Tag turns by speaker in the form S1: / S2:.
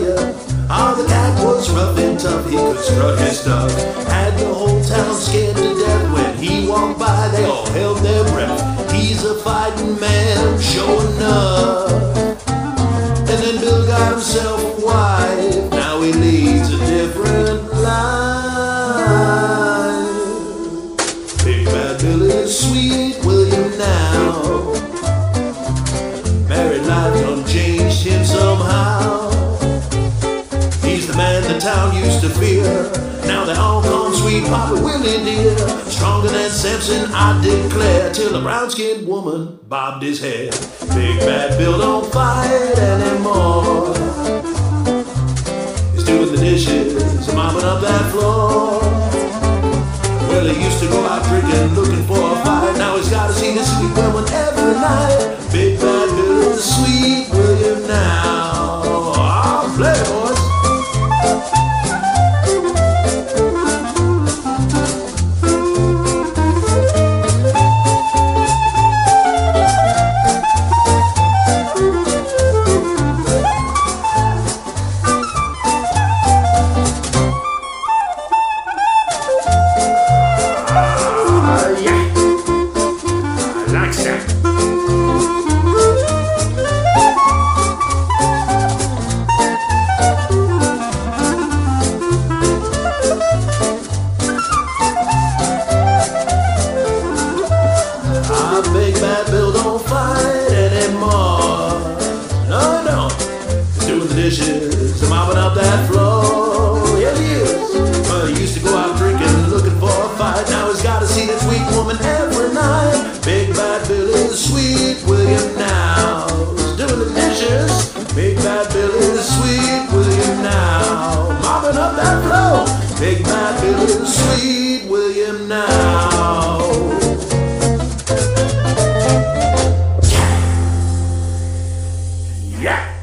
S1: you. Oh, the cat was rough and tough, he could strut his stuff. Had the whole town scared to death when he walked by, they all held their breath. He's a fighting man, sure enough. He's the town used to fear. Now they all him Sweet Papa Willie dear. Stronger than Samson, I declare. Till a brown skinned woman bobbed his hair. Big Bad Bill don't fight anymore. He's doing the dishes, mopping up that floor. Well, he used to go out drinking, looking for a fight. Now he's got to see the sweet woman I sweet William now.
S2: Yeah.